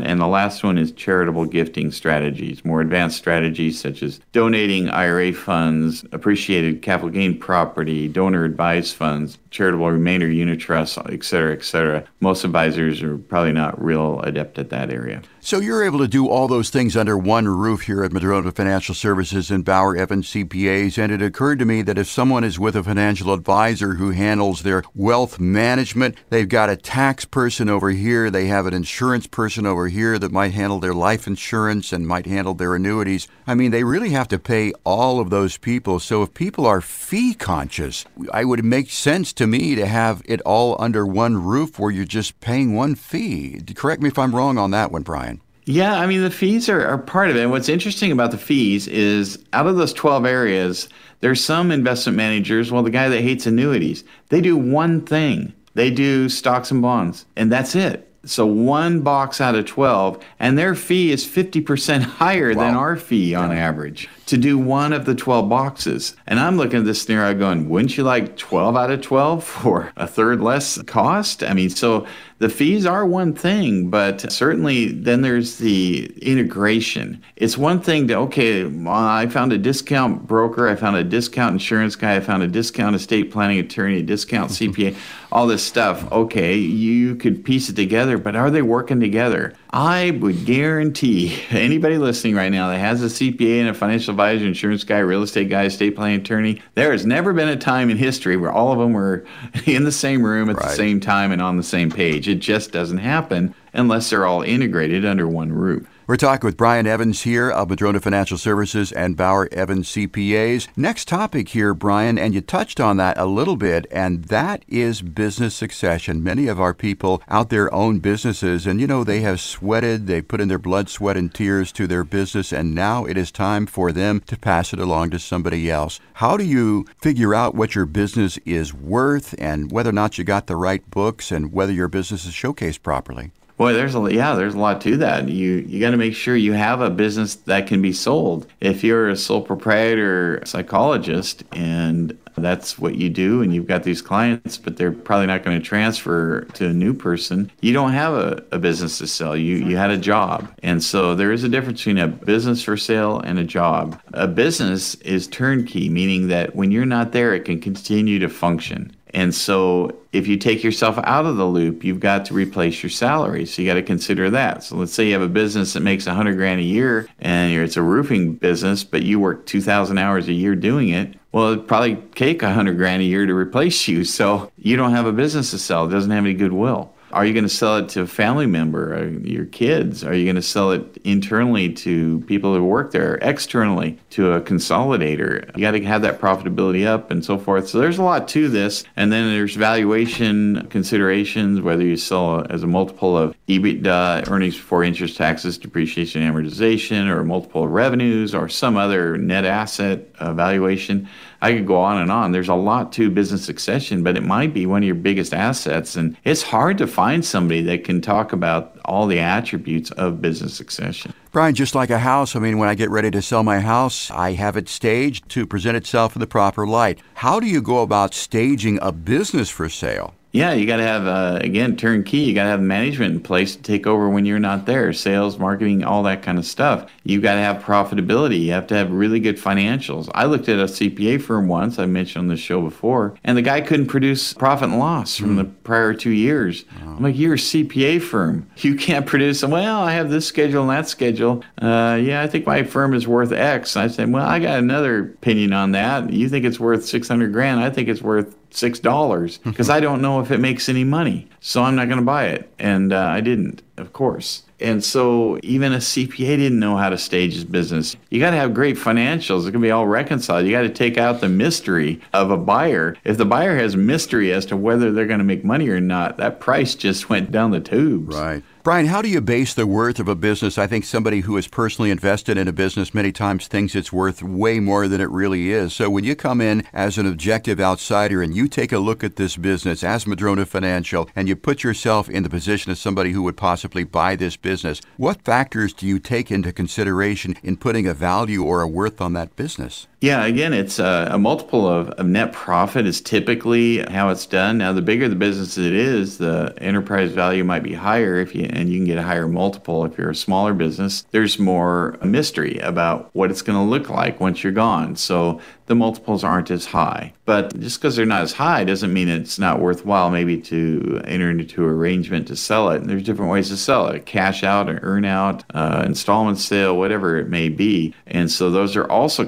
And the last one is charitable gifting strategies, more advanced strategies such as donating IRA funds, appreciated capital gain property, donor advised funds, charitable remainder unitrusts, et cetera, et cetera. Most advisors are probably not real adept at that area. So you're able to do all those things under one roof here at Madrona Financial Services and Bauer Evans CPAs. And it occurred to me that if someone is with a financial advisor who handles their wealth management, they've got a tax person over here, they have an insurance person over here that might handle their life insurance and might handle their annuities. I mean, they really have to pay all of those people. So if people are fee conscious, I would make sense to me to have it all under one roof where you're just paying one fee. Correct me if I'm wrong on that one, Brian. Yeah, I mean, the fees are, are part of it. And what's interesting about the fees is out of those 12 areas, there's some investment managers, well, the guy that hates annuities, they do one thing. They do stocks and bonds, and that's it. So one box out of 12, and their fee is 50% higher wow. than our fee on yeah. average to do one of the 12 boxes. And I'm looking at this scenario going, wouldn't you like 12 out of 12 for a third less cost? I mean, so the fees are one thing, but certainly then there's the integration. It's one thing to, okay, I found a discount broker, I found a discount insurance guy, I found a discount estate planning attorney, a discount CPA, all this stuff. Okay, you could piece it together, but are they working together? I would guarantee anybody listening right now that has a CPA and a financial advisor, insurance guy, real estate guy, estate planning attorney, there has never been a time in history where all of them were in the same room at right. the same time and on the same page. It just doesn't happen unless they're all integrated under one roof. We're talking with Brian Evans here of Madrona Financial Services and Bauer Evans CPAs. Next topic here, Brian, and you touched on that a little bit, and that is business succession. Many of our people out there own businesses, and you know, they have sweated, they put in their blood, sweat, and tears to their business, and now it is time for them to pass it along to somebody else. How do you figure out what your business is worth and whether or not you got the right books and whether your business is showcased properly? Boy, there's a yeah, there's a lot to that. You you got to make sure you have a business that can be sold. If you're a sole proprietor psychologist and that's what you do and you've got these clients but they're probably not going to transfer to a new person you don't have a, a business to sell you you had a job and so there is a difference between a business for sale and a job a business is turnkey meaning that when you're not there it can continue to function and so if you take yourself out of the loop, you've got to replace your salary. So you got to consider that. So let's say you have a business that makes 100 grand a year and it's a roofing business, but you work 2,000 hours a year doing it. Well, it'd probably take 100 grand a year to replace you. So you don't have a business to sell. It doesn't have any goodwill. Are you going to sell it to a family member, or your kids? Are you going to sell it internally to people who work there, externally to a consolidator? You got to have that profitability up and so forth. So there's a lot to this. And then there's valuation considerations, whether you sell as a multiple of EBITDA, earnings before interest, taxes, depreciation, amortization, or multiple of revenues, or some other net asset uh, valuation. I could go on and on. There's a lot to business succession, but it might be one of your biggest assets. And it's hard to find somebody that can talk about all the attributes of business succession. Brian, just like a house, I mean, when I get ready to sell my house, I have it staged to present itself in the proper light. How do you go about staging a business for sale? Yeah, you got to have, uh, again, turnkey. You got to have management in place to take over when you're not there sales, marketing, all that kind of stuff. You got to have profitability. You have to have really good financials. I looked at a CPA firm once, I mentioned on the show before, and the guy couldn't produce profit and loss from mm. the prior two years. Wow. I'm like, you're a CPA firm. You can't produce, well, I have this schedule and that schedule. Uh, yeah, I think my firm is worth X. I said, well, I got another opinion on that. You think it's worth 600 grand. I think it's worth six dollars because I don't know if it makes any money, so I'm not going to buy it, and uh, I didn't, of course. And so even a CPA didn't know how to stage his business. You got to have great financials. It can be all reconciled. You got to take out the mystery of a buyer. If the buyer has mystery as to whether they're going to make money or not, that price just went down the tubes. Right. Brian, how do you base the worth of a business? I think somebody who has personally invested in a business many times thinks it's worth way more than it really is. So when you come in as an objective outsider and you take a look at this business as Madrona Financial and you put yourself in the position of somebody who would possibly buy this business, what factors do you take into consideration in putting a value or a worth on that business? Yeah, again, it's a, a multiple of, of, net profit is typically how it's done. Now, the bigger the business it is, the enterprise value might be higher if you and you can get a higher multiple if you're a smaller business. There's more mystery about what it's going to look like once you're gone. So the multiples aren't as high. But just because they're not as high doesn't mean it's not worthwhile maybe to enter into an arrangement to sell it. And there's different ways to sell it cash out, an earn out, uh, installment sale, whatever it may be. And so those are also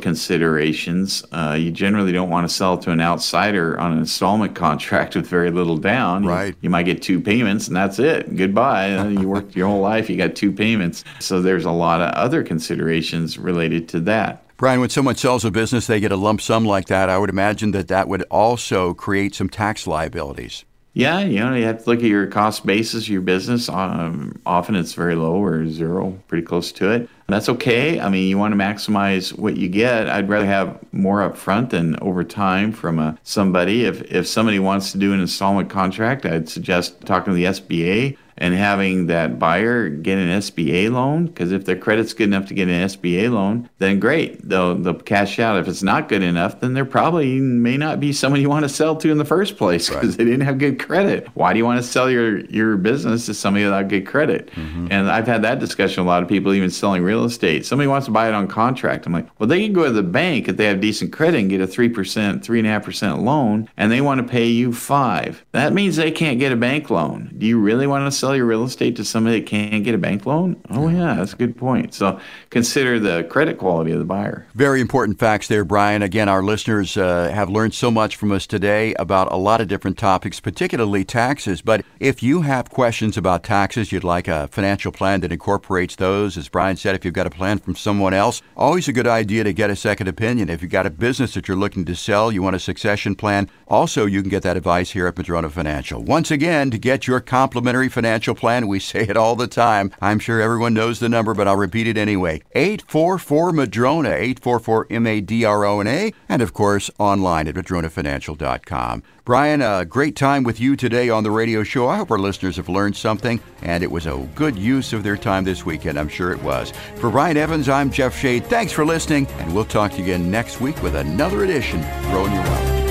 considerations. Uh, you generally don't want to sell to an outsider on an installment contract with very little down. Right. You, you might get two payments and that's it. Goodbye. you worked your whole life, you got two payments. So there's a lot of other considerations related to that. Brian, when someone sells a business, they get a lump sum like that. I would imagine that that would also create some tax liabilities. Yeah, you know, you have to look at your cost basis your business. Um, often it's very low or zero, pretty close to it. That's okay. I mean, you want to maximize what you get. I'd rather have more up front than over time from a, somebody. If, if somebody wants to do an installment contract, I'd suggest talking to the SBA and having that buyer get an SBA loan. Because if their credit's good enough to get an SBA loan, then great, they'll, they'll cash out. If it's not good enough, then there probably may not be someone you want to sell to in the first place because right. they didn't have good credit. Why do you want to sell your, your business to somebody without good credit? Mm-hmm. And I've had that discussion with a lot of people, even selling real real estate. Somebody wants to buy it on contract. I'm like, well, they can go to the bank if they have decent credit and get a 3%, 3.5% loan, and they want to pay you five. That means they can't get a bank loan. Do you really want to sell your real estate to somebody that can't get a bank loan? Oh, yeah, that's a good point. So consider the credit quality of the buyer. Very important facts there, Brian. Again, our listeners uh, have learned so much from us today about a lot of different topics, particularly taxes. But if you have questions about taxes, you'd like a financial plan that incorporates those, as Brian said, if you've got a plan from someone else, always a good idea to get a second opinion. If you've got a business that you're looking to sell, you want a succession plan, also you can get that advice here at Madrona Financial. Once again, to get your complimentary financial plan, we say it all the time. I'm sure everyone knows the number, but I'll repeat it anyway. 844 Madrona, 844 M A D R O N A, and of course online at madronafinancial.com. Brian, a great time with you today on the radio show. I hope our listeners have learned something, and it was a good use of their time this weekend. I'm sure it was. For Brian Evans, I'm Jeff Shade. Thanks for listening, and we'll talk to you again next week with another edition Growing Your Wealth.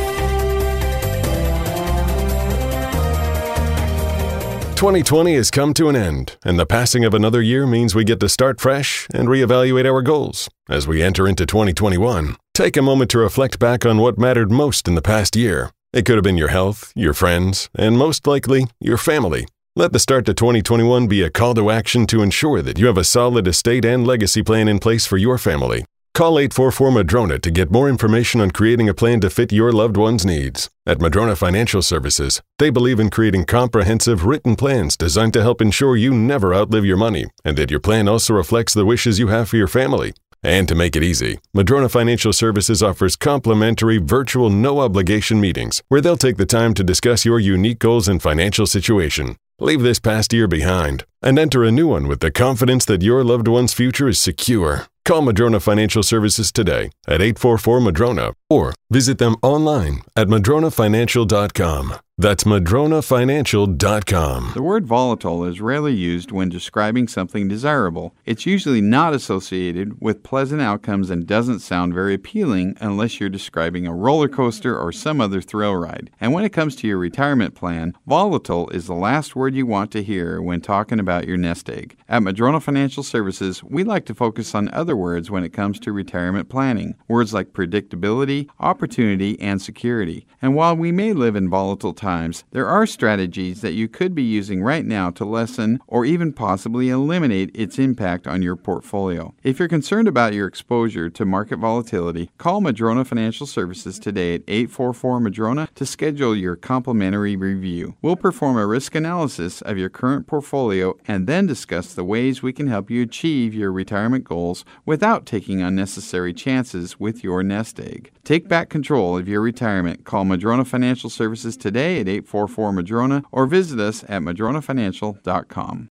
2020 has come to an end, and the passing of another year means we get to start fresh and reevaluate our goals. As we enter into 2021, take a moment to reflect back on what mattered most in the past year. It could have been your health, your friends, and most likely, your family. Let the start to 2021 be a call to action to ensure that you have a solid estate and legacy plan in place for your family. Call 844 Madrona to get more information on creating a plan to fit your loved one's needs. At Madrona Financial Services, they believe in creating comprehensive written plans designed to help ensure you never outlive your money and that your plan also reflects the wishes you have for your family. And to make it easy, Madrona Financial Services offers complimentary virtual no obligation meetings where they'll take the time to discuss your unique goals and financial situation. Leave this past year behind and enter a new one with the confidence that your loved one's future is secure. Call Madrona Financial Services today at 844 Madrona or visit them online at madronafinancial.com. That's madronafinancial.com. The word volatile is rarely used when describing something desirable. It's usually not associated with pleasant outcomes and doesn't sound very appealing unless you're describing a roller coaster or some other thrill ride. And when it comes to your retirement plan, volatile is the last word you want to hear when talking about your nest egg. At Madrona Financial Services, we like to focus on other words when it comes to retirement planning. Words like predictability, opportunity, and security. And while we may live in volatile times, there are strategies that you could be using right now to lessen or even possibly eliminate its impact on your portfolio. If you're concerned about your exposure to market volatility, call Madrona Financial Services today at 844 Madrona to schedule your complimentary review. We'll perform a risk analysis of your current portfolio and then discuss the ways we can help you achieve your retirement goals without taking unnecessary chances with your nest egg. Take back control of your retirement. Call Madrona Financial Services today at 844 Madrona or visit us at madronafinancial.com.